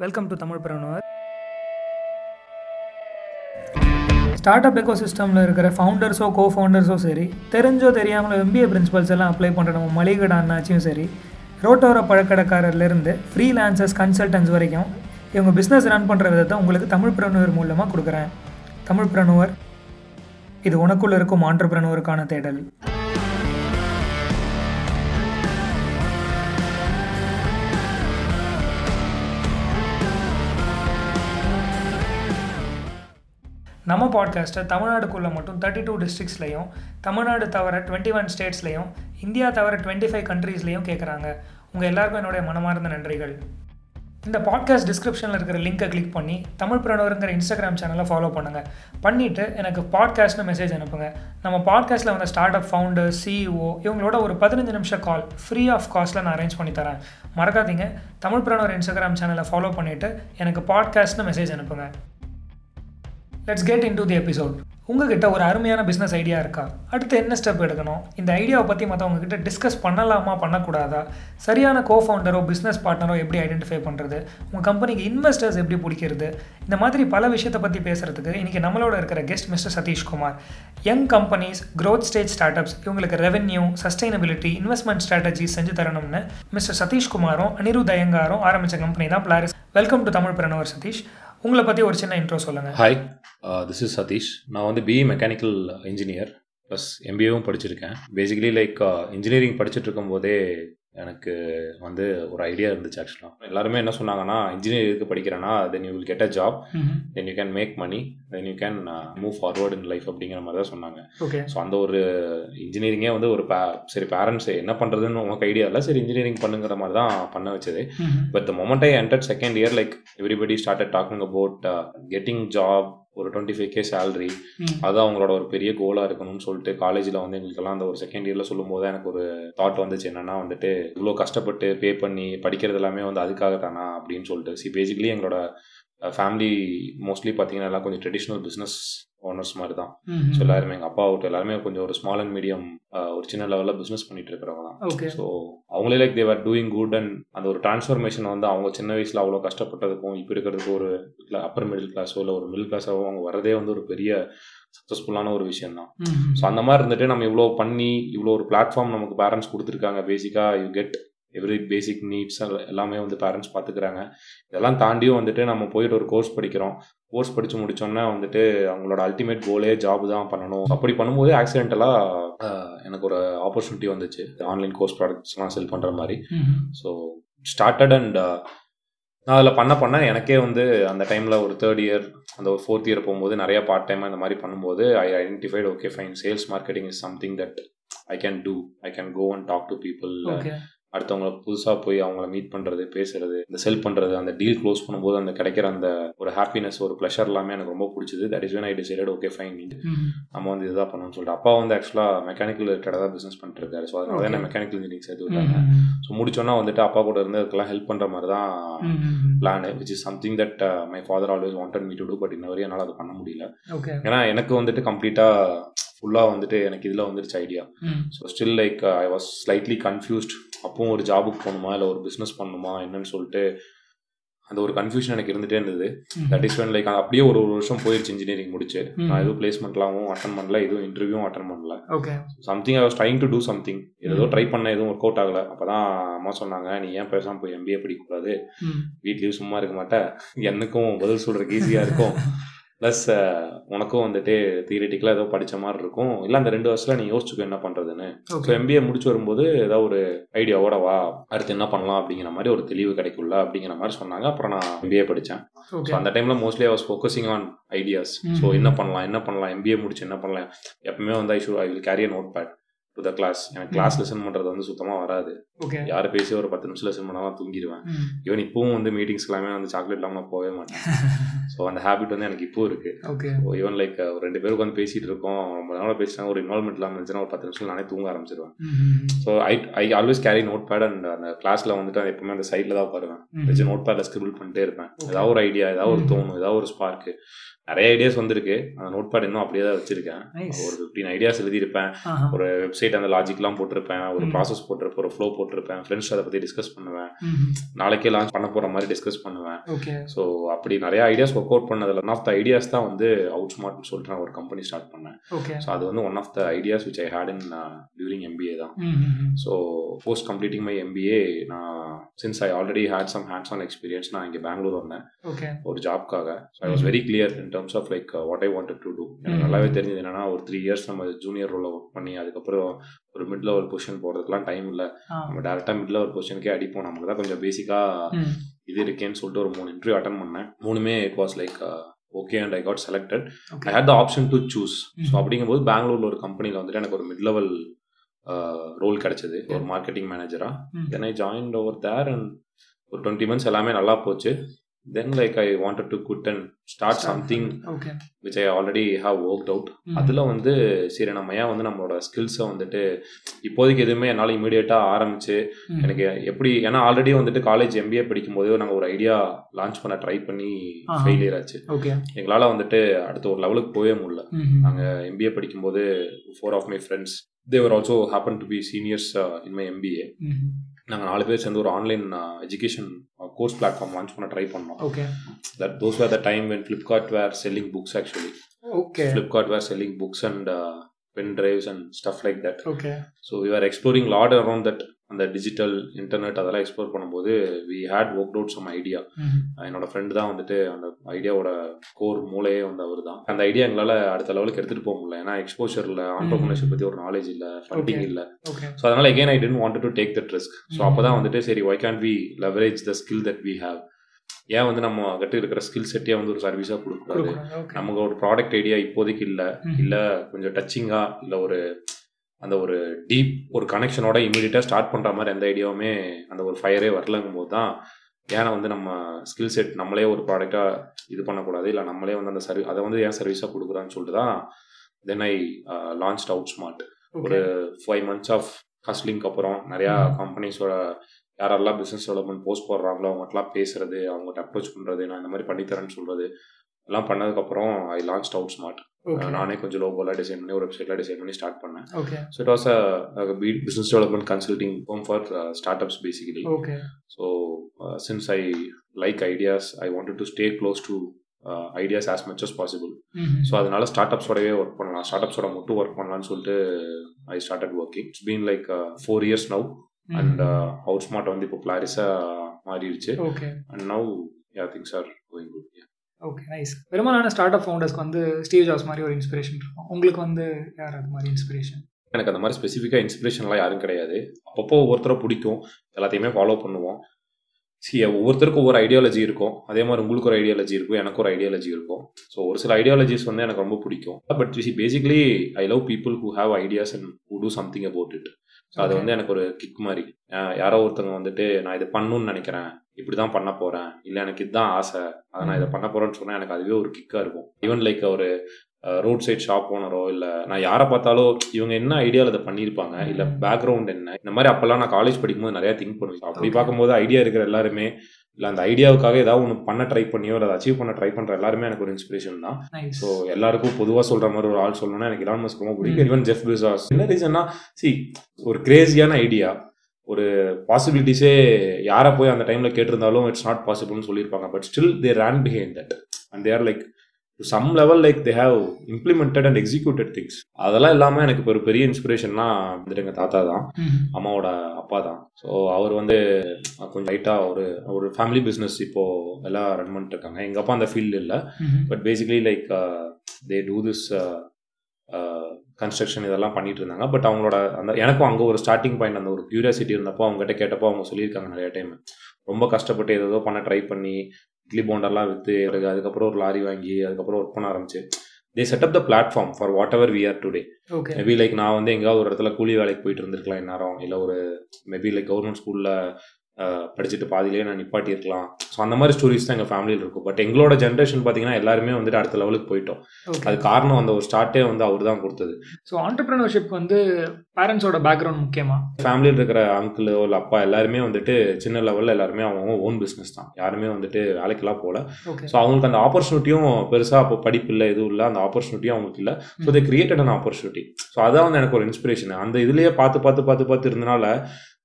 Welcome to Tamil preneur start up eco சிஸ்டமில் இருக்கிற ஃபவுண்டர்ஸோ கோ ஃபவுண்டர்ஸோ சரி தெரிஞ்சோ தெரியாமல் எம்பிஏ பிரின்சிபல்ஸ் எல்லாம் அப்ளை பண்ணுற நம்ம மளிகடை அண்ணாச்சியும் சரி ரோட்டோர பழக்கடைக்காரர்லேருந்து ஃப்ரீலான்சர்ஸ் கன்சல்டன்ஸ் வரைக்கும் இவங்க பிஸ்னஸ் ரன் பண்ணுற விதத்தை உங்களுக்கு தமிழ் பிரணுவர் மூலமாக கொடுக்குறேன். தமிழ் பிரணுவர் இது உனக்குள்ள இருக்கும் ஆண்டர்பிரனுவருக்கான தேடல். நம்ம பாட்காஸ்ட்டை தமிழ்நாடுக்குள்ளே மட்டும் தேர்ட்டி டூ டிஸ்ட்ரிக்ஸ்லையும் தமிழ்நாடு தவிர டுவெண்ட்டி ஒன் ஸ்டேட்ஸ்லையும் இந்தியா தவிர டுவெண்ட்டி ஃபைவ் கண்ட்ரீஸ்லையும் கேட்குறாங்க உங்கள் எல்லாருக்கும் என்னுடைய மனமார்ந்த நன்றிகள். இந்த பாட்காஸ்ட் டிஸ்கிரிப்ஷனில் இருக்கிற லிங்கை கிளிக் பண்ணி தமிழ் பிரணவருங்கிற இன்ஸ்டாகிராம் சேனலை ஃபாலோ பண்ணுங்கள் பண்ணிவிட்டு எனக்கு பாட்காஸ்ட்னு மெசேஜ் அனுப்புங்க. நம்ம பாட்காஸ்ட்டில் வந்த ஸ்டார்ட் அப் ஃபவுண்டர் சிஇஓ இவங்களோட ஒரு பதினஞ்சு நிமிஷம் கால் ஃப்ரீ ஆஃப் காஸ்ட்டில் நான் அரேஞ்ச் பண்ணி தரேன். மறக்காதீங்க. தமிழ் பிரணவர் இன்ஸ்டாகிராம் சேனலை ஃபாலோ பண்ணிவிட்டு எனக்கு பாட்காஸ்ட்னு மெசேஜ் அனுப்புங்க. Let's get into the episode உங்ககிட்ட ஒரு அருமையான பிஸ்னஸ் ஐடியா இருக்கா? அடுத்து என்ன ஸ்டெப் எடுக்கணும்? இந்த ஐடியாவை பற்றி மற்றவங்ககிட்ட டிஸ்கஸ் பண்ணலாமா பண்ணக்கூடாதா? சரியான கோ ஃபவுண்டரோ பிஸ்னஸ் பார்ட்னரோ எப்படி ஐடென்டிஃபை பண்ணுறது உங்கள் கம்பெனிக்கு இன்வெஸ்டர்ஸ் எப்படி பிடிக்கிறது? இந்த மாதிரி பல விஷயத்தை பற்றி பேசுகிறதுக்கு இன்றைக்கி நம்மளோட இருக்கிற guest mister Satishkumar young companies growth stage start ups இவங்களுக்கு ரெவென்யூ சஸ்டைனபிலிட்டி இன்வெஸ்ட்மெண்ட் ஸ்ட்ராட்டஜி செஞ்சு தரணும்னு மிஸ்டர் சதீஷ்குமாரும் அனிருத் ஐயங்காரும் ஆரம்பித்த கம்பெனி தான் பிளாரிஸ் welcome to Tamil preneur Satish. உங்களை பற்றி ஒரு சின்ன இன்ட்ரோ சொல்லுங்கள் ஹாய் திஸ் இஸ் சதீஷ் நான் வந்து பிஇ மெக்கானிக்கல் இன்ஜினியர் ப்ளஸ் எம்பிஏவும் படிச்சிருக்கேன். பேசிக்கலி லைக் இன்ஜினியரிங் படிச்சுட்டு இருக்கும்போதே எனக்கு வந்து ஒரு ஐடியா இருந்துச்சு ஆக்சுவலாக எல்லாருமே என்ன சொன்னாங்கன்னா இன்ஜினியர் எதுக்கு படிக்கிறேன்னா then you will get a job then you can make money then you can move forward in life அப்படிங்கிற மாதிரி தான் சொன்னாங்க. ஓகே ஸோ அந்த ஒரு இன்ஜினியரிங்கே வந்து ஒரு பே சரி பேரண்ட்ஸ் என்ன பண்ணுறதுன்னு உனக்கு ஐடியா இல்லை சரி இன்ஜினியரிங் பண்ணுங்கிற மாதிரி தான் பண்ண வச்சது. But the moment I enter second year like everybody started talking about getting job ஒரு டுவெண்ட்டி ஃபைவ் கே சேலரி அதுதான் அவங்களோட ஒரு பெரிய கோலாக இருக்கணும்னு சொல்லிட்டு காலேஜில் வந்து எங்களுக்கெல்லாம் அந்த ஒரு செகண்ட் இயரில் சொல்லும் போது எனக்கு ஒரு தாட் வந்துச்சு. என்னன்னா வந்துட்டு இவ்வளோ கஷ்டப்பட்டு பே பண்ணி படிக்கிறது எல்லாமே வந்து அதுக்காக தானா அப்படின்னு சொல்லிட்டு. சி பேசிக்கலி எங்களோட ஃபேமிலி மோஸ்ட்லி பார்த்தீங்கன்னா எல்லாம் கொஞ்சம் ட்ரெடிஷ்னல் பிஸ்னஸ் ஓனர்ஸ் மாதிரி தான் ஸோ எல்லாருமே எங்கள் அப்பா விட்டு எல்லாருமே கொஞ்சம் ஒரு ஸ்மால் அண்ட் மீடியம் ஒரு சின்ன லெவலில் பிஸ்னஸ் பண்ணிட்டு இருக்கிறவங்க தான். ஸோ அவங்களே like they were doing good and அந்த ஒரு டிரான்ஸ்ஃபர்மேஷன் வந்து அவங்க சின்ன வயசில் அவ்வளோ கஷ்டப்பட்டதுக்கும் இப்போ இருக்கிறதுக்கு ஒரு அப்பர் மிடில் கிளாஸோ இல்லை ஒரு மிடில் கிளாஸாவோ அவங்க வரதே வந்து ஒரு பெரிய சக்ஸஸ்ஃபுல்லான ஒரு விஷயம் தான். ஸோ அந்த மாதிரி இருந்துட்டு நம்ம இவ்வளோ பண்ணி இவ்வளோ ஒரு பிளாட்ஃபார்ம் நமக்கு பேரண்ட்ஸ் கொடுத்துருக்காங்க. பேசிக்காக you get every basic needs எல்லாமே வந்து பேரண்ட்ஸ் பார்த்துக்கிறாங்க இதெல்லாம் தாண்டியும் வந்துட்டு நம்ம போயிட்டு ஒரு கோர்ஸ் படிக்கிறோம். கோர்ஸ் படித்து முடிச்சோன்னா வந்துட்டு அவங்களோட அல்டிமேட் கோலே ஜாப் தான் பண்ணணும். அப்படி பண்ணும்போது ஆக்சிடென்டலாக எனக்கு ஒரு ஆப்பர்ச்சுனிட்டி வந்துச்சு. ஆன்லைன் கோர்ஸ் ப்ராடக்ட்ஸ்லாம் செல் பண்ணுற மாதிரி. ஸோ ஸ்டார்டட் அண்ட் நான் அதில் பண்ண பண்ண எனக்கே வந்து அந்த டைமில் ஒரு தேர்ட் இயர் அந்த ஒரு ஃபோர்த் இயர் போகும்போது நிறைய பார்ட் டைமாக இந்த மாதிரி பண்ணும்போது I identified okay fine sales marketing is something that I can do I can go and talk to people அடுத்தவங்கள புதுசாக போய் அவங்கள மீட் பண்ணுறது பேசுறது இந்த செல் பண்ணுறது அந்த டீல் க்ளோஸ் பண்ணும்போது அந்த கிடைக்கிற அந்த ஒரு ஹாப்பினஸ் ஒரு ப்ளஷர் எல்லாமே எனக்கு ரொம்ப பிடிச்சது. That is when I decided okay fine நம்ம வந்து இதுதான் பண்ணணும்னு சொல்லிட்டு. அப்பா வந்து ஆக்சுவலாக மெக்கானிக்கல் ரிலேட்டடாக தான் பிஸ்னஸ் பண்ணிட்டு இருக்காரு ஸோ அதனால தான் மெக்கானிக்கல் இன்ஜினியரிங் சேர்த்து விட்டாங்க. ஸோ முடிச்சோன்னா வந்துட்டு அப்பா கூட இருந்து அதுக்கெல்லாம் ஹெல்ப் பண்ணுற மாதிரி தான் plan which is something that my father always wanted me to do but இன்ன வரையும் என்னால் அது பண்ண முடியல. ஏன்னா எனக்கு வந்துட்டு கம்ப்ளீட்டாக ஃபுல்லாக வந்துட்டு எனக்கு இதில் வந்துருச்சு idea so still like I was slightly confused அப்பவும் ஒரு ஜாபுக்கு போகணுமா? இல்லை ஒரு பிஸ்னஸ் பண்ணணுமா? என்னன்னு சொல்லிட்டு அந்த ஒரு கன்ஃபியூஷன் எனக்கு இருந்துகிட்டே இருந்தது. தட் இஸ் வென் லைக் அப்படியே ஒரு ஒரு வருஷம் போயிடுச்சு இன்ஜினியரிங் முடிச்சு. நான் எதுவும் பிளேஸ்மெண்ட்லாவும் அட்டன் பண்ணல எதுவும் இன்டர்வியூவும் அட்டன் பண்ணல. Okay something I was trying to do something ஏதோ ட்ரை பண்ண எதுவும் ஒர்க் அவுட் ஆகல. அப்பதான் அம்மா சொன்னாங்க நீ ஏன் பேசாம போய் எம்பிஏ படிக்கக்கூடாது வீட்லயும் சும்மா இருக்க மாட்டேன் எனக்கும் பதில் சொல்றதுக்கு ஈஸியா இருக்கும். ப்ளஸ் உனக்கும் வந்துட்டு தியரிட்டிக்கலாக ஏதோ படித்த மாதிரி இருக்கும். இல்லை அந்த ரெண்டு வருஷத்தில் நீ யோசிச்சுக்கோ என்ன பண்ணுறதுன்னு ஸோ எம்பிஏ முடிச்சு வரும்போது ஏதாவது ஒரு ஐடியாவோட வா. அடுத்து என்ன பண்ணலாம் அப்படிங்கிற மாதிரி ஒரு தெளிவு கிடைக்கும்ல அப்படிங்கிற மாதிரி சொன்னாங்க. அப்புறம் நான் எம்பிஏ படித்தேன் ஸோ அந்த டைமில் mostly I was focusing on ideas so என்ன பண்ணலாம் என்ன பண்ணலாம் எம்பிஏ முடிச்சு என்ன பண்ணலாம். எப்பவுமே வந்து I sure I will carry note pad to the class எனக்கு கிளாஸ் லெசன் பண்ணுறது வந்து சுத்தமாக வராது. ஓகே. யார் பேசி ஒரு பத்து நிமிஷம் லெசன் பண்ணாலும் தூங்கிடுவேன். ஈவன் இப்பவும் வந்து மீட்டிங்ஸ் எல்லாமே வந்து சாக்லேட் இல்லாமல் நான் போகவே மாட்டேன். ஸோ அந்த ஹேபிட் வந்து எனக்கு இப்போ இருக்கு. ஓகே. ஈவன் லைக் ஒரு ரெண்டு பேருக்கு வந்து பேசிட்டு இருக்கோம். ரொம்ப நாள் பேசிட்டாங்க. ஒரு இன்வால்மெண்ட் இல்லாமல் இருந்துச்சுன்னா ஒரு பத்து நிமிஷம் நானே தூங்க ஆரம்பிச்சிருவேன். So I I always carry note pad and அந்த கிளாஸ்ல வந்துட்டு எப்பவுமே அந்த சைடில் தான் உட்காருவேன். வச்சு நோட் பேட்ல ஸ்கிரிபிள் பண்ணிட்டே இருப்பேன். ஏதாவது ஒரு ஐடியா ஏதாவது ஒரு தோணும் ஏதாவது ஒரு ஸ்பார்க்கு நிறைய ஐடியாஸ் வந்திருக்கு. அந்த நோட் பேட் இன்னும் அப்படியே தான் வச்சிருக்கேன். ஒரு ஃபிஃப்டீன் ஐடியாஸ் எழுதியிருப்பேன். ஒரு வெப்சைட் அந்த லாஜிக்லாம் போட்டிருப்பேன். ஒரு. ப்ராசஸ் போட்டிருப்பேன். ஒரு ஃப்ளோ போட்டிருப்பேன். ஃப்ரெண்ட்ஸ் அதை பற்றி டிஸ்கஸ் பண்ணுவேன். நாளைக்கே லான்ச் பண்ண போகிற மாதிரி டிஸ்கஸ் பண்ணுவேன். ஓகே ஸோ அப்படி நிறைய ஐடியாஸ் ஒர்க் அவுட் பண்ணதில் ஒன் ஆஃப் த ஐடியாஸ் தான் வந்து அவுட் ஸ்மார்ட்னு சொல்லிட்டு நான் ஒரு கம்பெனி ஸ்டார்ட் பண்ணேன். ஸோ அது வந்து one of the ideas which I had in during MBA தான். So post completing my MBA நான் since I already had some hands on experience நான் இங்கே பெங்களூர் வந்தேன். ஒரு ஜாப்க்காக so I was very clear in terms of like what I wanted to do எனக்கு நல்லாவே தெரிஞ்சது என்னன்னா ஒரு த்ரீ இயர்ஸ் நம்ம ஜூனியர் ரோலில் ஒர்க் பண்ணி அதுக்கப்புறம் ஒரு மிட் லெவல் பொசிஷன் போகிறதுக்குலாம் டைம் இல்லை. நம்ம டேரெக்டாக மிட் லெவல் பொசிஷனுக்கே அடிப்போம். நமக்கு தான் கொஞ்சம் பேசிக்காக இது இருக்கேன்னு சொல்லிட்டு ஒரு மூணு இன்டர்வியூ அட்டன் பண்ணேன். மூணுமே it was like okay and I got selected I had the option to choose so அப்படிங்கும்போது பெங்களூர்ல ஒரு கம்பெனியில் வந்துட்டு எனக்கு ஒரு மிட் லெவல் ரோல் கிடைச்சது. ஒரு மார்க்கெட்டிங் மேனேஜரா then I join over there and ஒரு டுவெண்ட்டி மந்த்ஸ் எல்லாமே நல்லா போச்சு. Then like I wanted to quit and start something which I already have work out அதில் வந்து சரி நம்ம ஏன் வந்து நம்மளோட ஸ்கில்ஸை வந்துட்டு இப்போதைக்கு எதுவுமே என்னால் இமீடியட்டாக ஆரம்பிச்சு எனக்கு எப்படி ஏன்னா ஆல்ரெடி வந்துட்டு காலேஜ் எம்பிஏ படிக்கும் போதே நாங்கள் ஒரு ஐடியா லான்ச் பண்ண ட்ரை பண்ணி. ஃபெயிலியர் ஆச்சு. ஓகே எங்களால் வந்துட்டு அடுத்த ஒரு லெவலுக்கு போகவே முடியல. நாங்கள் எம்பிஏ படிக்கும்போது four of my friends they were also happen to be seniors in my MBA நாங்கள் நாலு பேர் சேர்ந்து ஒரு online education course platform launch பண்ண ட்ரை பண்ணோம். Okay that those were the time when Flipkart were selling books actually okay Flipkart were selling books and pen drives and stuff like that okay so we are exploring lot around that அந்த digital internet அதெல்லாம் explore பண்ணும்போது we had work out some idea என்னோட friend தான் வந்துட்டு அந்த ஐடியாவோட core மூளையே வந்து அவர் தான். அந்த ஐடியா எங்களால் அடுத்த லெவலுக்கு எடுத்துகிட்டு போக முடியல. ஏன்னா எக்ஸ்போஷர் இல்லை ஆண்டர்பிரினர்ஷிப் பற்றி ஒரு நாலேஜ் இல்லை ஃபண்டிங். இல்லை. ஸோ அதனால again I didn't want to take that risk so. அப்போ தான் வந்துட்டு சரி why can we leverage the skill that we have ஏன் வந்து நம்ம கிட்ட இருக்கிற ஸ்கில் செட்டே வந்து ஒரு சர்வீஸாக கொடுக்கக்கூடாது? நமக்கு ஒரு ப்ராடக்ட் ஐடியா இப்போதைக்கு இல்லை. இல்லை கொஞ்சம் டச்சிங்காக இல்லை ஒரு அந்த ஒரு டீப் ஒரு கனெக்ஷனோட இமீடியட்டாக ஸ்டார்ட் பண்ணுற மாதிரி எந்த ஐடியாவுமே அந்த ஒரு ஃபயரே வரலங்கும் போது தான் ஏன்னா வந்து நம்ம ஸ்கில் செட் நம்மளே ஒரு ப்ராடக்டாக இது பண்ணக்கூடாது? இல்லை நம்மளே வந்து அந்த சர்வீஸ் அதை வந்து ஏன் சர்வீஸாக கொடுக்குறான்னு சொல்லிட்டு தான் then I launch out smart ஒரு ஃபைவ் மந்த்ஸ் ஆஃப் ஹஸ்லிங்க்கு அப்புறம் நிறையா. கம்பெனிஸோட யாரெல்லாம் பிஸ்னஸ் டெவலப்மெண்ட் போஸ்ட் போடுறாங்களோ அவங்ககிட்டலாம் பேசுறது அவங்ககிட்ட அப்ரோச் பண்ணுறது நான் இந்த மாதிரி பண்ணித்தரேன்னு சொல்கிறது எல்லாம் பண்ணதுக்கப்புறம் ஐ லான்ச் அவுட் ஸ்மார்ட் நானே கொஞ்சம் லோகோலாம் டிசைன் பண்ணி ஒரு வெப்சைட்லாம் டிசைன் பண்ணி ஸ்டார்ட் பண்ணேன். Okay so it was a business development consulting firm for startups basically okay so since I like ideas I wanted to stay close to ideas as much as possible so அதனால ஸ்டார்ட் அப்ஸோடவே work பண்ணலாம். ஸ்டார்ட் அப்ஸோட மட்டும் work பண்ணலாம்னு சொல்லிட்டு I started working it's been like four years now and Outsmart வந்து இப்போ பிளாரிஸாக மாறிடுச்சு. Okay and now yeah things are going good okay nice பெரும்பாலான ஸ்டார்ட் அப் ஃபவுண்டர்ஸ்க்கு வந்து ஸ்டீவ் ஜாப்ஸ் மாதிரி ஒரு இன்ஸ்பிரேஷன் இருக்கும். உங்களுக்கு வந்து யார் அது மாதிரி இன்ஸ்பிரேஷன் எனக்கு அந்த மாதிரி ஸ்பெசிஃபிக்காக இன்ஸ்பிரேஷன்லாம் யாரும் கிடையாது. அப்பப்போ ஒவ்வொருத்தரை பிடிக்கும். எல்லாத்தையுமே ஃபாலோ பண்ணுவோம். சி ஒவ்வொருத்தருக்கும் ஒவ்வொரு ஐடியாலஜி இருக்கும். அதே மாதிரி உங்களுக்கு ஒரு ஐடியாலஜி இருக்கும் எனக்கு ஒரு ஐடியாலஜி இருக்கும். ஸோ ஒரு சில ஐடியாலஜிஸ் வந்து எனக்கு ரொம்ப பிடிக்கும். But see basically I love people who have ideas and who do something about it so அது வந்து எனக்கு ஒரு கிக் மாதிரி. யாரோ ஒருத்தவங்க வந்துட்டு நான் இதை பண்ணணும்னு நினைக்கிறேன். இப்படி தான் பண்ண போகிறேன் இல்லை எனக்கு இதுதான் ஆசை. அதை நான் இதை பண்ண போகிறேன்னு சொன்னால் எனக்கு அதுவே ஒரு கிக்காக இருக்கும். ஈவன் லைக் ஒரு ரோட் சைட் ஷாப் ஓனரோ இல்லை நான் யாரை பார்த்தாலோ இவங்க என்ன ஐடியாவில் இதை பண்ணியிருப்பாங்க? இல்லை பேக்ரவுண்ட் என்ன? இந்த மாதிரி அப்போல்லாம் நான் காலேஜ் படிக்கும்போது நிறையா திங்க் பண்ணுவேன். அப்படி. பார்க்கும்போது ஐடியா இருக்கிற எல்லாருமே இல்லை அந்த ஐடியாவுக்காக ஏதாவது ஒன்று பண்ண ட்ரை பண்ணியோ இல்லை அச்சீவ் பண்ண ட்ரை பண்ணுற எல்லாருமே எனக்கு ஒரு இன்ஸ்பிரேஷன் தான். ஸோ எல்லாருக்கும் பொதுவாக சொல்கிற மாதிரி ஒரு ஆள் சொல்லணும்னா எனக்கு இலான் மஸ்க் ரொம்ப பிடிக்கும். ஈவன் ஜெஃப் பிசாஸ் என்ன ரீசன்னா சி ஒரு கிரேசியான ஐடியா ஒரு பாசிபிலிட்டிஸே யாரை போய் அந்த டைமில் கேட்டிருந்தாலும் இட்ஸ் நாட் பாசிபிள்னு சொல்லியிருப்பாங்க. But still they ran behind that and there like to some level like they have implemented and executed things அதெல்லாம் இல்லாமல் எனக்கு ஒரு பெரிய இன்ஸ்பிரேஷன்னா வந்துட்டு எங்கள் தாத்தா தான். அம்மாவோட அப்பா தான். ஸோ அவர் வந்து கொஞ்சம் லைட்டாக ஒரு ஒரு ஃபேமிலி பிஸ்னஸ் இப்போ எல்லாம் ரன் பண்ணிட்டு இருக்காங்க. எங்கள் அப்பா அந்த ஃபீல்டு இல்லை. But basically like they do this construction இதெல்லாம் பண்ணிட்டு இருந்தாங்க. பட் அவங்களோட அந்த எனக்கும் அங்கே ஒரு ஸ்டார்டிங் பாயிண்ட் அந்த ஒரு கியூரியாசிட்டி இருந்தப்போ அவங்ககிட்ட கேட்டப்போ அவங்க சொல்லியிருக்காங்க நிறைய டைம் ரொம்ப கஷ்டப்பட்டு ஏதோ பண்ண ட்ரை பண்ணி இட்லி போண்டெல்லாம் விற்று அதுக்கப்புறம் ஒரு லாரி வாங்கி அதுக்கப்புறம் ஒர்க் பண்ண ஆரம்பிச்சு. They set up the platform for whatever we are today maybe like நான் வந்து எங்கேயாவது ஒரு இடத்துல கூலி வேலைக்கு போயிட்டு இருந்திருக்கலாம் இந்நேரம். இல்லை ஒரு மேபி லைக் கவர்மெண்ட் ஸ்கூலில் படிச்சுட்டு பாதியிலேயே நான் நிப்பாட்டி இருக்கலாம் ஸோ அந்த மாதிரி ஸ்டோரிஸ் தான் எங்கள் ஃபேமிலியில் இருக்கும். பட் எங்களோட ஜென்ரேஷன் பார்த்தீங்கன்னா எல்லாருமே வந்துட்டு அடுத்த லெவலுக்கு போயிட்டோம். அது காரணம் அந்த ஒரு ஸ்டார்ட்டே வந்து அவர் தான் கொடுத்தது ஸோ ஆண்டர்பிரினர்ஷிப் வந்து பேரண்ட்ஸோட பேக்ரவுண்ட் முக்கியமா? ஃபேமிலியில் இருக்கிற அங்கிள் இல்லை அப்பா எல்லாருமே வந்துட்டு சின்ன லெவலில் எல்லாருமே அவங்க ஓன் பிஸ்னஸ் தான். யாருமே வந்துட்டு வேலைக்கெல்லாம் போகல ஸோ அவங்களுக்கு அந்த ஆப்பர்ச்சுனிட்டியும் பெருசாக அப்போ படிப்பு இல்லை எதுவும் இல்லை. அந்த ஆப்பர்ச்சுனிட்டியும் அவங்களுக்கு இல்லை. So they created an opportunity so அதான் வந்து எனக்கு ஒரு இன்ஸ்பிரேஷன் அந்த இதுலேயே பார்த்து பார்த்து பார்த்து பார்த்து இருந்தனால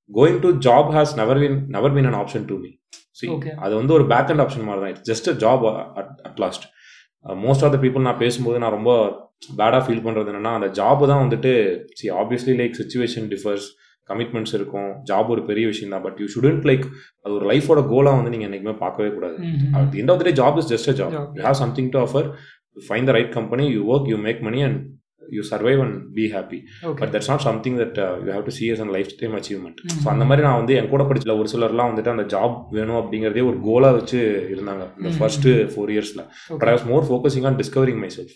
going to job has never been never been an option to me see Okay. அது வந்து ஒரு பேக் அண்ட் ஆப்ஷன் மாதிரி தான் it's just a job at last most of the people நான் பேசும்போது நான் ரொம்ப பேடாக ஃபீல் பண்ணுறது என்னன்னா அந்த ஜாப் தான் வந்துட்டு see obviously like situation differs commitments இருக்கும் ஜாப் ஒரு பெரிய விஷயம் தான் பட் யூ ஷுடன்ட் லைக் அது ஒரு லைஃபோட கோலாக வந்து நீங்கள் என்றைக்குமே பார்க்கவே கூடாது. at the end of the day job is just a job. Job, you have something to offer you find the right company you work you be happy. Okay but that's not something that uh, you have to see as a lifetime achievement. Mhm. So அந்த மாதிரி நான் வந்து என் கூட படிச்சல ஒரு சிலர்லாம் வந்துட்டு அந்த job வேணும் அப்படிங்கிறதே ஒரு கோலா வச்சு இருந்தாங்க. இந்த. ஃபர்ஸ்ட் ஃபோர் இயர்ஸ்ல but I was more focusing on discovering myself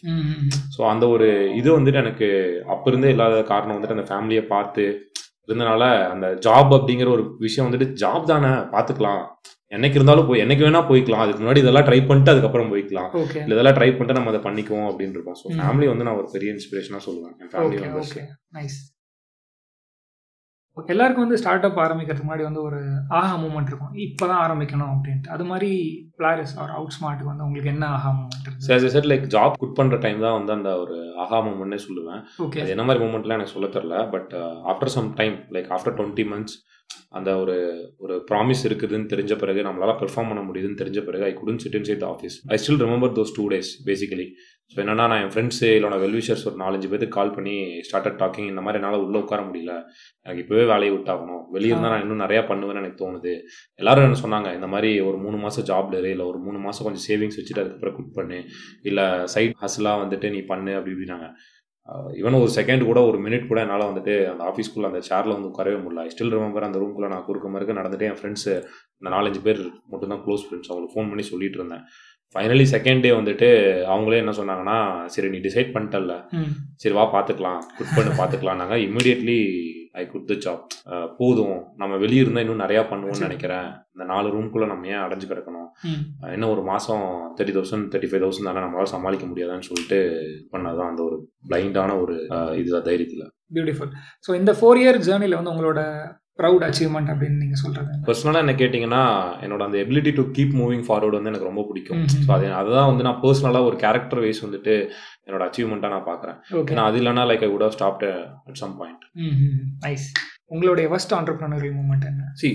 so அந்த ஒரு இது வந்துட்டு எனக்கு அப்ப இருந்தே இல்லாத காரணம் வந்துட்டு அந்த ஃபேமிலியை பார்த்து இருந்தனால அந்த ஜாப் அப்படிங்கிற ஒரு விஷயம் வந்துட்டு ஜாப் தானே பார்த்துக்கலாம். என்னைக்கு இருந்தாலும் போய் என்னைக்கு வேணா போய்க்கலாம். அதுக்கு முன்னாடி இதெல்லாம் ட்ரை பண்ணிட்டு அதுக்கப்புறம் போய்க்கலாம். இல்ல இதெல்லாம் ட்ரை பண்ணிட்டு நம்ம அதை பண்ணிக்குவோம் அப்படின்னு இருக்கோம் ஸோ. ஃபேமிலி வந்து நான் ஒரு பெரிய இன்ஸ்பிரேஷனாக சொல்லுவேன். என் ஃபேமிலி மெம்பர்ஸ் நைஸ் எல்லாருக்கும் வந்து ஸ்டார்ட் அப் ஆரம்பிக்கிறதுக்கு முன்னாடி வந்து ஒரு ஆஹா மூமெண்ட் இருக்கும். இப்போ தான் ஆரம்பிக்கணும் அப்படின்ட்டு. அது மாதிரி பிளாரிஸ் ஆர் அவுட் ஸ்மார்ட்டுக்கு வந்து உங்களுக்கு என்ன ஆஹா மூமெண்ட் இருக்கு? சார் லைக் ஜாப் குட் பண்ற டைம் தான் வந்து அந்த ஒரு ஆஹா மூமெண்ட்னே சொல்லுவேன். ஓகே அது என்ன மாதிரி மூமெண்ட்லாம் எனக்கு சொல்ல தெரில but after some time like after twenty months அந்த ஒரு ஒரு ப்ராமிஸ் இருக்குதுன்னு தெரிஞ்ச பிறகு நம்மளால பெர்ஃபார்ம் பண்ண முடியுதுன்னு தெரிஞ்ச பிறகு I couldn't sit inside office I still remember those two days basically so என்னன்னா நான் என் ஃப்ரெண்ட்ஸு இல்லோட வெல்விஷர்ஸ் ஒரு நாலஞ்சு பேருக்கு கால் பண்ணி ஸ்டார்டட் டாக்கிங் இந்த மாதிரி என்னால் உள்ளே உட்கார முடியல. எனக்கு இப்போவே வேலையை விட்டாகணும். வெளியே இருந்தால் நான் இன்னும் நிறையா பண்ணுவேன்னு எனக்கு தோணுது. எல்லாரும் என்ன சொன்னாங்க இந்த மாதிரி ஒரு மூணு மாதம் ஜாப்ல இரு இல்லை ஒரு மூணு மாதம் கொஞ்சம் சேவிங்ஸ் வச்சுட்டு அதுக்கப்புறம் குட் பண்ணு. இல்லை சைட் ஹஸ்லாம் வந்துட்டு நீ பண்ணு அப்படி இப்படினாங்க ஈவன் ஒரு செகண்ட் கூட ஒரு மினிட் கூட என்னால் வந்துட்டு அந்த ஆஃபீஸ்க்குள்ளே அந்த சேரில் வந்து உட்காரவே முடியல. ஸ்டில் ரிமெம்பர் அந்த ரூம்குள்ளே நான் குறுக்க மறுக்க நடந்துட்டு என் ஃப்ரெண்ட்ஸு இந்த நாலஞ்சு பேர் மட்டும் தான் க்ளோஸ் ஃப்ரெண்ட்ஸ் அவங்களுக்கு ஃபோன் பண்ணி சொல்லிட்டு இருந்தேன். ஃபைனலி செகண்ட் டே வந்துட்டு அவங்களே என்ன சொன்னாங்கன்னா சரி நீ டிசைட் பண்ணிட்டல்ல. ம். சரி வா பார்த்துக்கலாம் குட் பண்ணு பார்த்துக்கலாம்னாங்க immediately I quit the job போதும். நம்ம வெளியே இருந்தால் இன்னும் நிறையா பண்ணுவோம்னு நினைக்கிறேன். இந்த நாலு ரூம்குள்ளே நம்ம ஏன் அடைஞ்சு கிடக்கணும்? இன்னும் ஒரு மாதம் thirty thousand thirty five thousand தானே நம்மளால சமாளிக்க முடியாதான்னு சொல்லிட்டு பண்ணதான் அந்த ஒரு பிளைண்டான ஒரு இதுதான் தைரியத்தில். பியூட்டிஃபுல் ஸோ இந்த ஃபோர் இயர் ஜேர்னியில் வந்து உங்களோட ப்ரௌட் அச்சீவ்மெண்ட் அப்படின்னு நீங்கள் சொல்கிறது பர்சனலாக என்ன கேட்டிங்கன்னா என்னோட அந்த ability to keep moving forward வந்து எனக்கு ரொம்ப பிடிக்கும். ஸோ அது அதுதான் வந்து நான் பர்சனலாக ஒரு கேரக்டர் வைஸ் வந்துட்டு என்னோட அச்சீவ்மெண்ட்டாக நான் பார்க்குறேன். ஓகே ஏன்னா அது இல்லைனா like I would have stopped at some point nice உங்களுடைய ஃபர்ஸ்ட் ஆண்டர்பிரினரியல் மூமெண்ட் என்ன? சி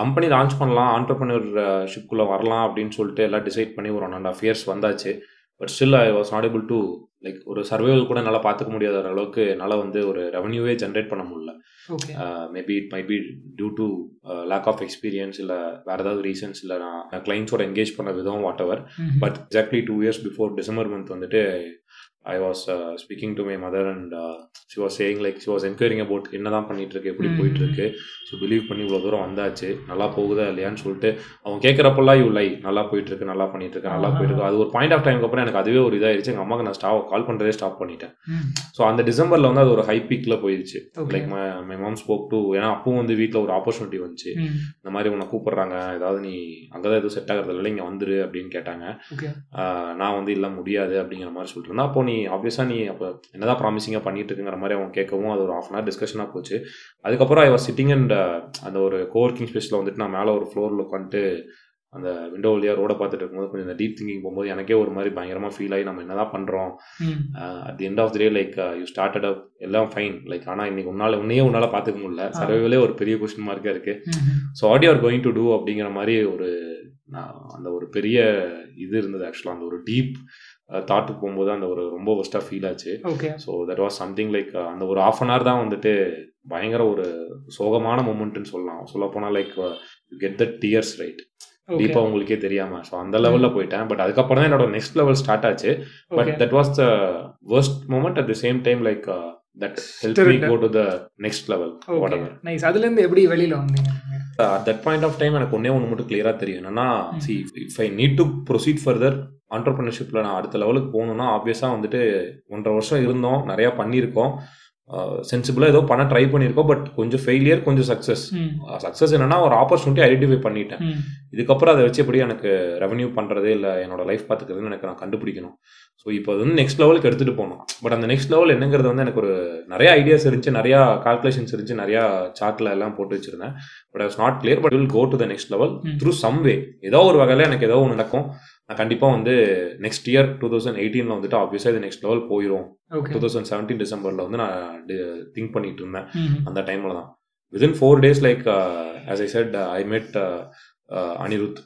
கம்பெனி லான்ச் பண்ணலாம் ஆண்டர்பனர்ஷிப்குள்ளே வரலாம் அப்படின்னு சொல்லிட்டு எல்லாம் டிசைட் பண்ணி ஒரு ஒன் அண்ட் ஆஃப் இயர்ஸ் வந்தாச்சு. But still I was not able to like ஒரு சர்வைவல் கூட என்னால் பார்த்துக்க முடியாத அளவுக்கு என்னால் வந்து ஒரு ரெவன்யூவே ஜென்ரேட் பண்ண முடியல. Maybe it might be due to lack of experience இல்லை வேறு ஏதாவது ரீசன்ஸ் இல்லை நான் கிளைண்ட்ஸோட என்கேஜ் பண்ண விதம் whatever but exactly two years before December month வந்துட்டு I was speaking to my mother and she was saying like she was enquiring about என்ன தான் பண்ணிட்டு இருக்கு எப்படி. போயிட்டு இருக்கு ஸோ பிலீவ் பண்ணி இவ்வளோ தூரம் வந்தாச்சு. நல்லா போகுதா இல்லையான்னு சொல்லிட்டு அவங்க கேட்குறப்பெல்லாம் இவ் லை நல்லா போயிட்டு இருக்கு நல்லா பண்ணிட்டு இருக்கு நல்லா ஆஹா. போயிட்டு இருக்கு அது ஒரு பாயிண்ட் ஆஃப் டைம்க்கு அப்புறம் எனக்கு அதுவே ஒரு இதாயிருச்சு. எங்கள் அம்மாக்கு நான் ஸ்டாப் கால் பண்ணுறதே ஸ்டாப் பண்ணிட்டேன். ஸோ அந்த டிசம்பரில் வந்து அது ஒரு ஹை பீக்கில் போயிடுச்சு like my mom spoke to ஏன்னா அப்பவும் வந்து வீட்டில் ஒரு ஆப்பர்ச்சுனிட்டி வந்துச்சு. இந்த மாதிரி உன்னை கூப்பிடுறாங்க ஏதாவது நீ அங்கே தான் எதுவும் செட் ஆகிறது இல்லை இங்கே வந்துரு அப்படின்னு கேட்டாங்க. நான் வந்து இல்லை முடியாது அப்படிங்கிற மாதிரி சொல்லிட்டு இருந்தேன். அப்போ நீ ஆப்வியஸாக நீ அப்போ என்னதான் ப்ராமிசிங்காக பண்ணிட்டு இருக்குங்கிற மாதிரி அவங்க கேட்கவும் அது ஒரு ஆஃப் அன் ஹவர் டிஸ்கஷனாக போச்சு. அதுக்கப்புறம் ஐ வாஸ் சிட்டிங் அண்ட் அந்த ஒரு கோவர்க்கிங் ஸ்பேஸில் வந்துட்டு நான் மேலே ஒரு ஃப்ளோரில் உட்காந்துட்டு அந்த விண்டோ வழியாக ரோட பார்த்துட்டு இருக்கும்போது கொஞ்சம் இந்த டீப் திங்கிங் போகும்போது எனக்கே ஒரு மாதிரி பயங்கரமாக ஃபீல் ஆகி நம்ம என்னதான் பண்ணுறோம் at the end of the day like you started up எல்லாம் ஃபைன் லைக் ஆனால் இன்னைக்கு உன்னால் உன்னையே உன்னால் பார்த்துக்க முடியல. சர்வைவலே ஒரு பெரிய கொஸ்டின் மார்க்காக இருக்குது so what you're going to do அப்படிங்கிற மாதிரி ஒரு நான் அந்த ஒரு பெரிய இது இருந்தது ஆக்சுவலாக அந்த ஒரு டீப் தாட்டுக்கு போகும்போது அந்த ஒரு ரொம்ப ஒஸ்ட்டாக ஃபீல் ஆச்சு. Okay so that was something like அந்த ஒரு ஆஃப் அன் ஹவர் தான் வந்துட்டு பயங்கர ஒரு சோகமான மூமெண்ட்னு சொல்லலாம். சொல்ல போனால் like get the tears right okay டீப்பாக உங்களுக்கே தெரியாம. ஸோ அந்த லெவலில் போயிட்டேன். பட் அதுக்கப்புறம் தான் என்னோட நெக்ஸ்ட் லெவல் ஸ்டார்ட் ஆச்சு. But that was the worst moment at the same time like that help me. Go to the next level whatever nice அதுலேருந்து எப்படி வெளியில் வந்தீங்க? At that point of time எனக்கு ஒன்றே ஒன்று மட்டும் கிளியராக தெரியும். என்னன்னா. See if I need to proceed further ஆண்டர்பிரினர்ஷிப்பில் நான் அடுத்த லெவலுக்கு போகணுன்னா ஆப்வியஸாக வந்துட்டு ஒன்றரை வருஷம் இருந்தோம் நிறையா பண்ணியிருக்கோம். சென்சிபிளாக ஏதோ பண்ண ட்ரை பண்ணியிருக்கோம் பட் கொஞ்சம் ஃபெயிலியர் கொஞ்சம் சக்ஸஸ் சக்ஸஸ் என்னன்னா ஒரு ஆப்பர்ச்சுனிட்டி ஐடென்டிஃபை பண்ணிட்டேன். இதுக்கப்புறம் அதை வச்சு எப்படி எனக்கு ரெவன்யூ பண்ணுறது இல்லை என்னோட லைஃப் பார்த்துக்கிறதுன்னு எனக்கு நான் கண்டுபிடிக்கணும். ஸோ இப்போ அது வந்து நெக்ஸ்ட் லெவலுக்கு எடுத்துகிட்டு போகணும். பட் அந்த நெக்ஸ்ட் லெவல் என்னங்கிறது வந்து எனக்கு ஒரு நிறைய ஐடியாஸ் இருந்துச்சு நிறையா கால்குலேஷன்ஸ் இருந்துச்சு நிறையா சார்ட்டில் எல்லாம் போட்டு வச்சிருந்தேன். But was not clear but will go to the next level. Through some way ஏதோ ஒரு வகையில் எனக்கு ஏதோ ஒன்று நடக்கும். நான் கண்டிப்பாக வந்து நெக்ஸ்ட் இயர் டூ தௌசண்ட் எயிட்டீனில் வந்துட்டு ஆப்வியஸாக இது நெக்ஸ்ட் லெவல் போயிடும் டூ தௌசண்ட் செவன்டீன் டிசம்பரில் வந்து நான் திங்க் பண்ணிட்டு இருந்தேன். அந்த டைமில் தான். Within four days like as I said I met Anirudh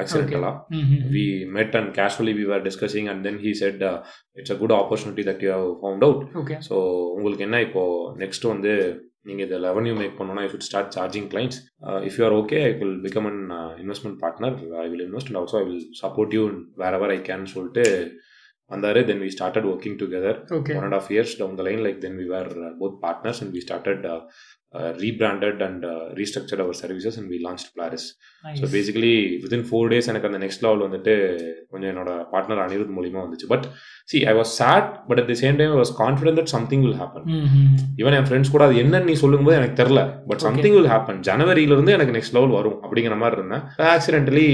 ஆக்சிடென்டலாக ம், ம், we met and casually we were discussing and then he said uh, it's a good opportunity that you have found out. Okay so உங்களுக்கு என்ன இப்போ next வந்து நீங்கள் இதில் revenue make பண்ணணும்னா you should start charging clients if you are okay I will become an investment partner I will invest and also I will support you wherever I can சொல்லிட்டு வந்தாரு. Then we started working together one and half years down the line like then we were both partners and we started rebranded and restructured our services and we launch Polaris so basically within four days எனக்கு அந்த next level வந்துட்டு கொஞ்சம் என்னோட partner Anirudh மூலியமா வந்துச்சு. But see I was sad but at the same time was confident that something will happen even N friends கூட அது என்னன்னு நீ சொல்லும்போது எனக்கு தெரில. பட். சம்திங் வில் ஹேப்பன் ஜனவரியில இருந்து எனக்கு நெக்ஸ்ட் லெவல் வரும் அப்படிங்கிற மாதிரி இருந்தேன். Accidentally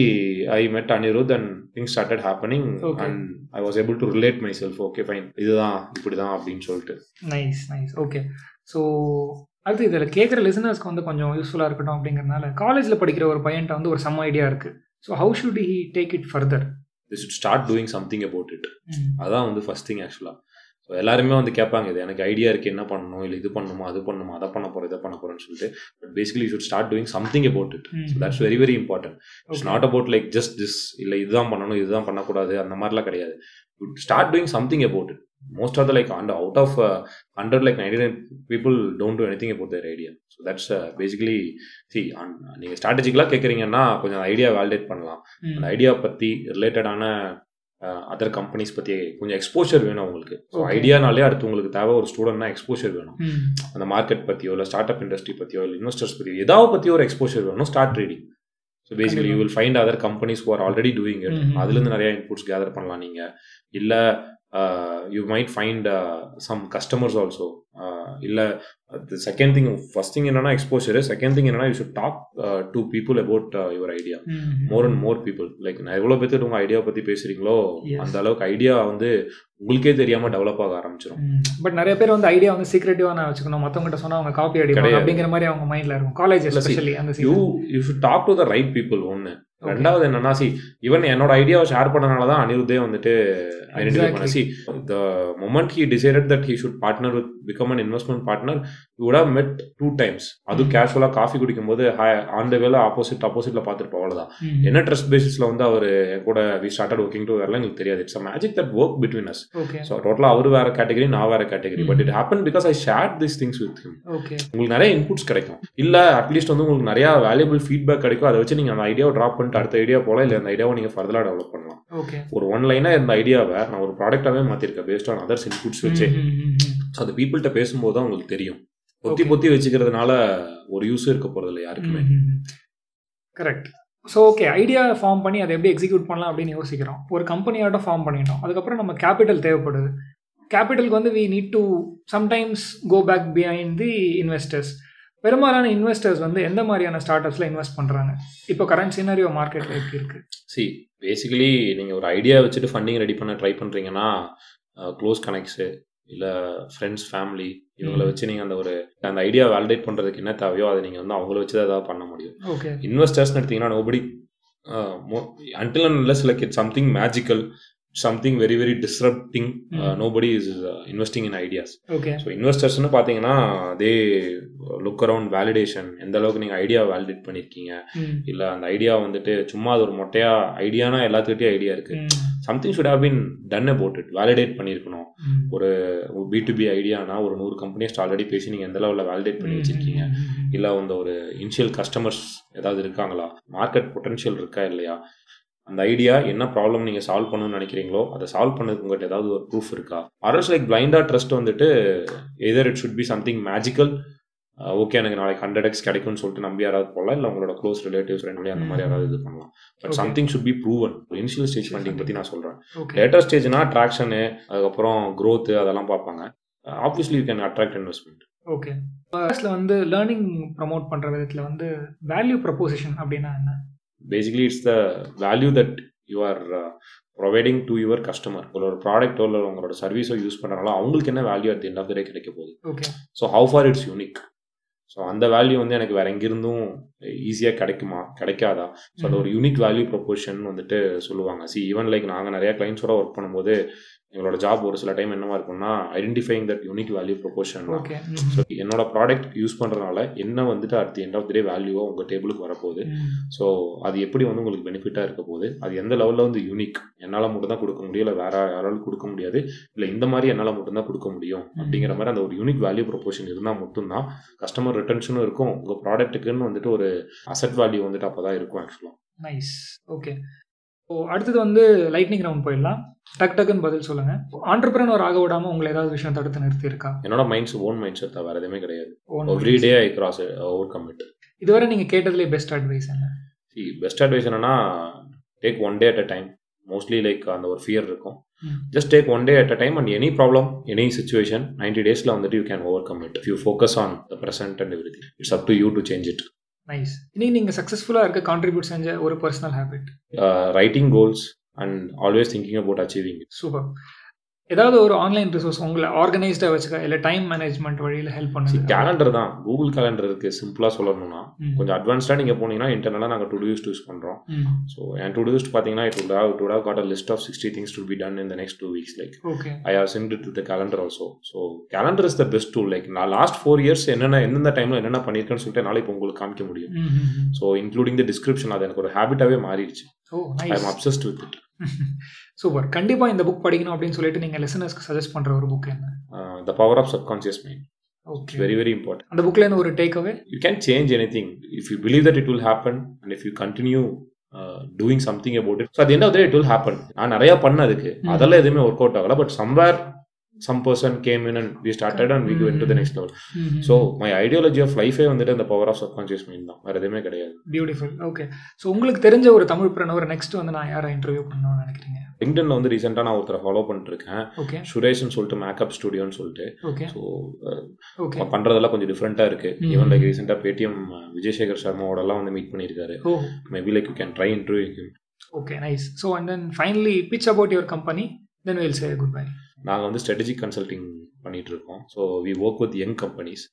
I met Anirudh and things started happening. And I was able to relate myself okay fine இதுதான் இப்படிதான் அப்படின்னு சொல்லிட்டு. நைஸ் நைஸ் ஓகே ஸோ அடுத்து இதில் கேட்குற லிசனர்ஸ்க்கு வந்து கொஞ்சம் யூஸ்ஃபுல்லாக இருக்கட்டும் அப்படிங்கிறதுனால காலேஜில் படிக்கிற ஒரு பையன்ட்ட வந்து ஒரு செம்ம ஐடியா இருக்குது so how should he take it further the should start doing something about it அதான் வந்து ஃபர்ஸ்ட் திங் ஆக்சுவலாக ஸோ எல்லாருமே வந்து கேட்பாங்க இது எனக்கு ஐடியா இருக்குது என்ன பண்ணணும் இல்லை இது பண்ணணுமா அது பண்ணணுமா அதை பண்ண போகிறோம் இதை பண்ண போகிறேன்னு சொல்லிட்டு. But basically should start doing something about it so that's very very important it's not about like just this இல்லை இதுதான் பண்ணணும் இதுதான் பண்ணக்கூடாது அந்த மாதிரிலாம் கிடையாது. Start doing something about it most of the like and out of hundred like ninety nine people don't do any about their idea so that's basically see நீங்கள் ஸ்ட்ராட்டஜிக்கலாக கேட்குறீங்கன்னா கொஞ்சம் ஐடியா வேலிடேட் பண்ணலாம். அந்த ஐடியா பற்றி ரிலேட்டடான அதர் கம்பெனிஸ் பற்றி கொஞ்சம் exposure வேணும் உங்களுக்கு. ஸோ. ஐடியானாலே அடுத்து உங்களுக்கு தேவை ஒரு ஸ்டூடெண்ட்னா எக்ஸ்போஷர் வேணும். அந்த மார்க்கெட் பற்றியோ இல்லை ஸ்டார்ட் அப் இண்டஸ்ட்ரி பற்றியோ இல்லை இன்வெஸ்டர்ஸ் பற்றியோ ஏதாவது பற்றியோ ஒரு எக்ஸ்போஷர் வேணும். Start trading so basically you will find other companies are already doing it. அதுலேருந்து நிறைய இன்புட்ஸ் கேதர் பண்ணலாம் நீங்கள் இல்லை you might find some customers also இல்லை செகண்ட் திங் ஃபர்ஸ்ட் திங் என்னன்னா எக்ஸ்போஷர் செகண்ட் திங் என்னன்னா you should talk to people about your idea more and more people like நான் எவ்வளோ பேர்த்து உங்கள் ஐடியா பற்றி பேசுகிறீங்களோ Yes. அந்த அளவுக்கு ஐடியா வந்து உங்களுக்கே தெரியாமல் டெவலப் ஆக ஆரம்பிச்சிடும் பட் நிறைய பேர் வந்து ஐடியா வந்து சீக்ரெட்டிவாக நான் வச்சுக்கணும். மற்றவங்ககிட்ட சொன்னா அவங்க காப்பி கிடையாது. அப்படிங்கிற மாதிரி அவங்க மைண்ட்ல இருக்கும். காலேஜ் எஸ்பெஷலி அந்த you. You should talk to the right people Okay. ரெண்டாவது என்னன்னா சி ஈவன் என்னோட ஐடியாவை ஷேர் பண்ணனால தான் அனிருத்தே வந்துட்டு ஐடென்டிஃபை பண்ண see the moment he decided that he should partner with become an investment partner you would have met two times அது Mm. கேஷுவலாக காஃபி குடிக்கும்போது ஆன் த வேல ஆப்போசிட் ஆப்போசிட்ல பார்த்துருப்போம் அவ்வளோதான். என்ன ட்ரஸ்ட் பேசிஸ்ல வந்து அவர் கூட வி ஸ்டார்டட் ஒர்க்கிங் டு வரலாம் எனக்கு தெரியாது it's magic that work between us so டோட்டலாக அவர் வேற கேட்டகரி நான் வேற category. But it happen because I share this things with him உங்களுக்கு நிறைய இன்புட்ஸ் கிடைக்கும். இல்ல அட்லீஸ்ட் வந்து உங்களுக்கு நிறைய வேல்யூபிள் ஃபீட்பேக் கிடைக்கும். அதை வச்சு நீங்க அந்த ஐடியாவை ட்ராப் பண்ணிட்டு அடுத்த ஐடியா போல இல்ல அந்த ஐடியாவை நீங்க ஃபர்தரா டெவலப் பண்ணலாம். ஒரு ஒன் லைனா இருந்த ஐடியாவை நான் ஒரு ப்ராடக்டாவே மாத்திருக்கேன் பேஸ்ட் ஆன் அதர்ஸ் இன்புட்ஸ் வச்சு. ஸோ அது பீப்புள்கிட்ட பேசும்போது தான் உங்களுக்கு தெரியும். பொத்தி. பொத்தி வச்சுக்கிறதுனால ஒரு யூஸ் இருக்க போறது இல்லை யாருக்குமே. Correct so okay idea form பண்ணி அதை எப்படி எக்ஸிக்யூட் பண்ணலாம் அப்படின்னு யோசிக்கிறோம். ஒரு கம்பெனியோட ஃபார்ம் பண்ணிட்டோம். அதுக்கப்புறம் நம்ம கேபிட்டல் தேவைப்படுது. கேபிட்டலுக்கு வந்து we need to sometimes go back behind the investors பெரும்பாலான இன்வெஸ்டர்ஸ் வந்து எந்த மாதிரியான ஸ்டார்ட் அப்ஸில் இன்வெஸ்ட் பண்ணுறாங்க இப்போ கரண்ட் சினாரியோ மார்க்கெட்டில் எப்படி இருக்கு? சி பேசிக்கலி நீங்க ஒரு ஐடியா வச்சுட்டு ஃபண்டிங் ரெடி பண்ண ட்ரை பண்றீங்கன்னா க்ளோஸ் கனெக்ட்ஸு இல்லை ஃப்ரெண்ட்ஸ் ஃபேமிலி இவங்கள. வச்சு நீங்கள் அந்த ஒரு அந்த ஐடியா வேலிடேட் பண்ணுறதுக்கு என்ன தேவையோ அதை நீங்கள் வந்து அவங்கள வச்சு தான் ஏதாவது பண்ண முடியும் ஓகே இன்வெஸ்டர்ஸ்னு எடுத்தீங்கன்னா nobody until unless like it something magical something very very disrupting. Nobody is investing in ideas okay so இன்வெஸ்டர்ஸ்னு பார்த்தீங்கன்னா தே லுக் அரவுண்ட் வேலிடேஷன் எந்த அளவுக்கு நீங்கள் ஐடியா வேலிடேட் பண்ணியிருக்கீங்க இல்லை அந்த ஐடியா வந்துட்டு சும்மா அது ஒரு மொட்டையா ஐடியானா எல்லாத்துக்கிட்டே ஐடியா இருக்கு. Something should have been done about it validate பண்ணியிருக்கணும் பி டு பி ஐடியானா ஒரு நூறு கம்பெனிஸ் ஆல்ரெடி பேசி நீங்கள் எந்த லெவலில் வேலிடேட் பண்ணி வச்சிருக்கீங்க? இல்லை அந்த ஒரு இனிஷியல் கஸ்டமர்ஸ் ஏதாவது இருக்காங்களா? மார்க்கெட் பொட்டன்ஷியல் இருக்கா இல்லையா? அந்த ஐடியா என்ன ப்ராப்ளம் நீங்கள் சால்வ் பண்ணணும்னு நினைக்கிறீங்களோ அதை சால்வ் பண்ணதுக்கு உங்கள்கிட்ட ஏதாவது ஒரு ப்ரூஃப் இருக்கா? அரஸ் லைக் பிளைண்டா ட்ரஸ்ட் வந்துட்டு either it should be something magical okay எனக்கு நாளைக்கு ஹண்ட்ரட் எக்ஸ் கிடைக்கும்னு சொல்லிட்டு நம்பி யாராவது போகலாம் இல்லை உங்களோட க்ளோஸ் ரிலேட்டிவ்ஸ் ஃப்ரெண்ட்லி அந்த மாதிரி யாராவது இது பண்ணலாம். But. Something should be proven initial stage funding பற்றி நான் சொல்கிறேன் லேட்டர் ஸ்டேஜ்னா ட்ராக்ஷனு அதுக்கப்புறம் growth அதெல்லாம் பார்ப்பாங்க. Obviously you can attract investment okay கிளாஸில் வந்து லேர்னிங் ப்ரமோட் பண்ணுற விதத்தில் வந்து வேல்யூ ப்ரப்போசிஷன் அப்படின்னா என்ன? Basically it's the value that you are providing to your customer உங்களோட ப்ராடக்ட்டோ இல்லை உங்களோட சர்வீஸோ யூஸ் பண்ணுறாங்களோ அவங்களுக்கு என்ன value at end of day கிடைக்க போகுது? Okay so how far it's unique so அந்த வேல்யூ வந்து எனக்கு வேற எங்கிருந்தும் ஈஸியாக கிடைக்குமா? கிடைக்காதா? ஸோ அந்த ஒரு யூனிக் வேல்யூ ப்ரொபோஷன் வந்துட்டு சொல்லுவாங்க. சி ஈவன் லைக் நாங்கள் நிறைய கிளைண்ட்ஸோட ஒர்க் பண்ணும்போது எங்களோட ஜாப் ஒரு சில டைம் என்னவா இருக்கும்னா identifying that unique value proposition okay so என்னோட ப்ராடக்ட் யூஸ் பண்ணுறதுனால என்ன வந்துட்டு at the end of the day வேல்யூவோ உங்கள் டேபிளுக்கு வரப்போகுது. ஸோ அது எப்படி வந்து உங்களுக்கு பெனிஃபிட்டாக இருக்க போகுது? அது எந்த லெவலில் வந்து யூனிக் என்னால் மட்டும் தான் கொடுக்க முடியும் இல்லை வேற யாராலும் கொடுக்க முடியாது இல்லை இந்த மாதிரி என்னால் மட்டும் தான் கொடுக்க முடியும் அப்படிங்கிற மாதிரி அந்த ஒரு யூனிக் வேல்யூ ப்ரொபோஷன் இருந்தால் மட்டும்தான் கஸ்டமர் ரிட்டன்ஷனும் இருக்கும். உங்கள் ப்ராடக்ட்டுக்குன்னு வந்துட்டு ஒரு அசட் வேல்யூ வந்துட்டு அப்போ தான் இருக்கும் ஆக்சுவலாக நைஸ் ஓகே ஸோ அடுத்தது வந்து லைட்னிங் ரவுண்ட் போயிடலாம். டக் டக்குன்னு பதில் சொல்லுங்க. ஆண்டர்பிரனர் ஆக விடாம உங்களை ஏதாவது விஷயம் தடுத்து நிறுத்தி இருக்கா என்னோட மைண்ட்ஸ் ஓன் மைண்ட் செட் வேறு எதுவுமே கிடையாது. Every day I cross overcome it இதுவரை நீங்க கேட்டதுலேயே பெஸ்ட் அட்வைஸ் என்ன? பெஸ்ட் அட்வைஸ் என்னன்னா take one day at a time mostly like அந்த ஒரு ஃபியர் இருக்கும். Just take one day at a time and any problem any situation ninety டேஸில் வந்துட்டு you can overcome it you focus on the present and every it's up to you to change it nice இனி நீங்க சக்ஸஸ்ஃபுல்லா இருக்க contribute செஞ்ச ஒரு personal habit writing goals and always thinking about achieving super ஏதாவது ஒரு online resource உங்களை ஆர்கனைஸ்டாக வச்சுக்க இல்லை டைம் மேனேஜ்மெண்ட் வழியில் ஹெல்ப் பண்ணுங்க கேலண்டர் தான் கூகுள் கேலண்டர் இருக்குது சிம்பிளாக சொல்லணும்னா. கொஞ்சம் அட்வான்ஸ்டாக நீங்கள் போனீங்கன்னா இன்டர்னலாக நாங்கள் டு யூஸ் யூஸ் பண்ணுறோம். ஸோ என் டு யூஸ்ட் பார்த்தீங்கன்னா it have got a list of 60 things to be done in the next two weeks like okay I have synced it with the calendar also. So calendar is the best tool. Like நான் last four years என்னென்ன எந்தெந்த டைம்ல என்னென்ன பண்ணியிருக்கேன்னு சொல்லிட்டு இப்போ உங்களுக்கு காமிக்க முடியும். ஸோ இன்க்ளூடிங் த டிஸ்கிரிப்ஷன் அது எனக்கு ஒரு ஹேபிட்டாகவே மாறிடுச்சு I am obsessed with it super கண்டிப்பா இந்த புக் படிக்கணும் அப்படின்னு சொல்லிட்டு நீங்க லிசனர்ஸ்க்கு சஜஸ்ட் பண்ற ஒரு புக் என்ன? The power of subconscious mind okay very very important அந்த புக்ல இருந்து ஒரு take away you can change anything if you believe that it will happen and if you continue doing something about it so அது என்ன it will happen நான் நிறைய பண்ண அதுக்கு. அதெல்லாம் எதுவுமே ஒர்க் அவுட் ஆகல. But somewhere some person came in and we started and we go into the next level. So my ideology of லைஃபே வந்துட்டு அந்த பவர் ஆஃப் சப்கான்சியஸ் மைண்ட் தான். வேறு எதுவுமே கிடையாது. பியூட்டிஃபுல் ஓகே ஸோ உங்களுக்கு தெரிஞ்ச ஒரு தமிழ் பிரணவர் நெக்ஸ்ட் வந்து நான் யாரை இன்டர்வியூ பண்ணணும்னு நினைக்கிறீங்க? லிங்க்டன்ல வந்து ரீசெண்டாக நான் ஒருத்தரை ஃபாலோ பண்ணிட்டு இருக்கேன் ஓகே சுரேஷ்னு சொல்லிட்டு. மேக்கப் ஸ்டுடியோன்னு சொல்லிட்டு ஓகே ஸோ பண்ணுறதெல்லாம் கொஞ்சம் டிஃப்ரெண்ட்டாக இருக்கு. ஈவன் லைக் ரீசெண்டாக பேடிஎம் விஜயசேகர் சர்மாவோடலாம் வந்து மீட் பண்ணியிருக்காரு. Maybe like you can try interview okay nice so and then finally pitch about your company then will say goodbye நாங்கள் வந்து ஸ்ட்ராட்டஜிக் கன்சல்டிங் பண்ணிட்டு இருக்கோம் so we work with young companies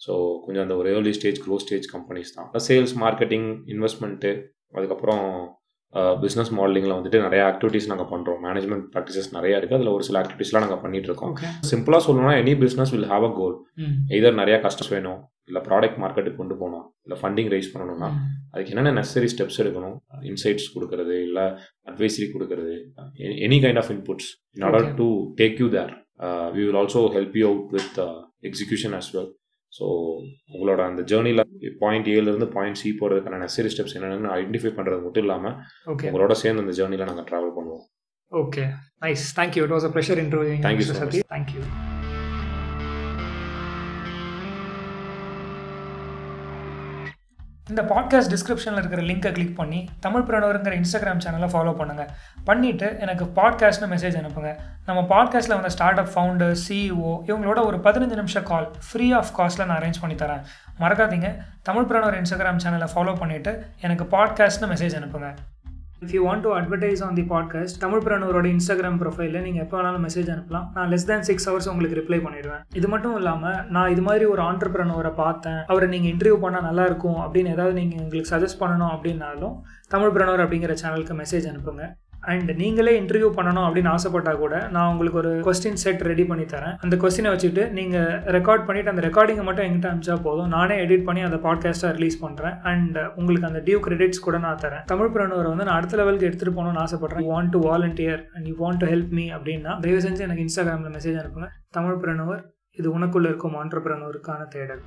so கொஞ்சம் அந்த ஒரு early stage grow stage companies தான். Sales marketing investment அதுக்கப்புறம் business மாடலிங்கில் வந்துட்டு நிறைய ஆக்டிவிட்டீஸ் நாங்கள் பண்ணுறோம் மேனேஜ்மெண்ட் ப்ராக்டிசஸ் நிறைய இருக்குது அதில் ஒரு சில ஆக்டிவிட்டீஸ்லாம் நாங்கள் பண்ணிட்டு இருக்கோம் சிம்பிளாக சொல்லணும்னா any business will have a goal ம். எதர் நிறைய கஸ்டமர்ஸ் வேணும் இல்லை ப்ராடக்ட் மார்க்கெட்டுக்கு கொண்டு போகணும். இல்லை ஃபண்டிங் ரைஸ் பண்ணணும்னா அதுக்கு என்னென்ன நெசசரி ஸ்டெப்ஸ் எடுக்கணும்? இன்சைட்ஸ் கொடுக்கறது இல்லை அட்வைசரி கொடுக்கறது any kind of inputs in order. To take you there we will also help you out with execution as well. So உங்களோட அந்த ஜேர்னியில் பாயிண்ட் ஏலேருந்து பாயிண்ட் சி போகிறதுக்கான நெசசரி ஸ்டெப்ஸ் என்னென்னு ஐடென்டிஃபை பண்ணுறது மட்டும் இல்லாமல் ஓகே உங்களோட சேர்ந்து அந்த ஜேர்னியில் நாங்கள் ட்ராவல் பண்ணுவோம். Okay nice thank you it was a pressure interview Thank you so சதி தேங்க்யூ இந்த பாட்காஸ்ட் டிஸ்கிரிப்ஷனில் இருக்கிற லிங்கை கிளிக் பண்ணி தமிழ் பிரணவருங்கிற இன்ஸ்டாகிராம் சேனலை ஃபாலோ பண்ணுங்கள் பண்ணிவிட்டு எனக்கு பாட்காஸ்ட்னு மெசேஜ் அனுப்புங்க. நம்ம பாட்காஸ்ட்டில் வந்த ஸ்டார்ட் அப் ஃபவுண்டர் சிஇஓ இவங்களோட ஒரு பதினஞ்சு நிமிஷம் கால் ஃப்ரீ ஆஃப் காஸ்ட்டில் நான் அரேஞ்ச் பண்ணி தரேன். மறக்காதீங்க. தமிழ் பிரணவர் இன்ஸ்டாகிராம் சேனலை ஃபாலோ பண்ணிவிட்டு எனக்கு பாட்காஸ்ட்னு மெசேஜ் அனுப்புங்க. If you want to advertise on the podcast Tamil பிரணவரோட Instagram ப்ரொஃபைலில் நீங்கள் எப்போ வேணாலும் மெசேஜ் அனுப்பலாம். நான் லெஸ் தேன் சிக்ஸ் ஹவர்ஸ் உங்களுக்கு ரிப்ளை பண்ணிடுவேன். இது மட்டும் இல்லாமல் நான் இது மாதிரி ஒரு ஆண்டர்பிரனவரை பார்த்தேன். அவரை நீங்கள் இன்டர்வியூ பண்ணால் நல்லா இருக்கும் அப்படின்னு ஏதாவது நீங்கள் எங்களுக்கு சஜஸ்ட் பண்ணணும் அப்படின்னாலும் தமிழ் பிரணவர் அப்படிங்கிற சேனலுக்கு மெசேஜ் அனுப்புங்க. அண்ட் நீங்களே இன்டர்வியூ பண்ணணும் அப்படின்னு ஆசைப்பட்டா கூட நான் உங்களுக்கு ஒரு கொஸ்டின் செட் ரெடி பண்ணி தரேன். அந்த கொஸ்டினை வச்சுட்டு நீங்கள் ரெக்கார்ட் பண்ணிட்டு அந்த ரெக்கார்டிங்கை மட்டும் எங்கிட்ட அனுப்பிச்சா போதும். நானே எடிட் பண்ணி அந்த பாட்காஸ்ட்டாக ரிலீஸ் பண்ணுறேன் அண்ட் உங்களுக்கு அந்த டியூ கிரெடிட்ஸ் கூட நான் தரேன். தமிழ் பிரணுவரை வந்து நான் அடுத்த லெவலுக்கு எடுத்துகிட்டு போகணும்னு ஆசைப்பட்றேன். You want to volunteer and you want to help me அப்படின்னா தயவு செஞ்சு எனக்கு இன்ஸ்டாகிராமில் மெசேஜ் அனுப்புங்க. தமிழ் பிரணுவர் இது உனக்குள்ள இருக்கும் ஆண்டர்பிரனவருக்கான தேடல்.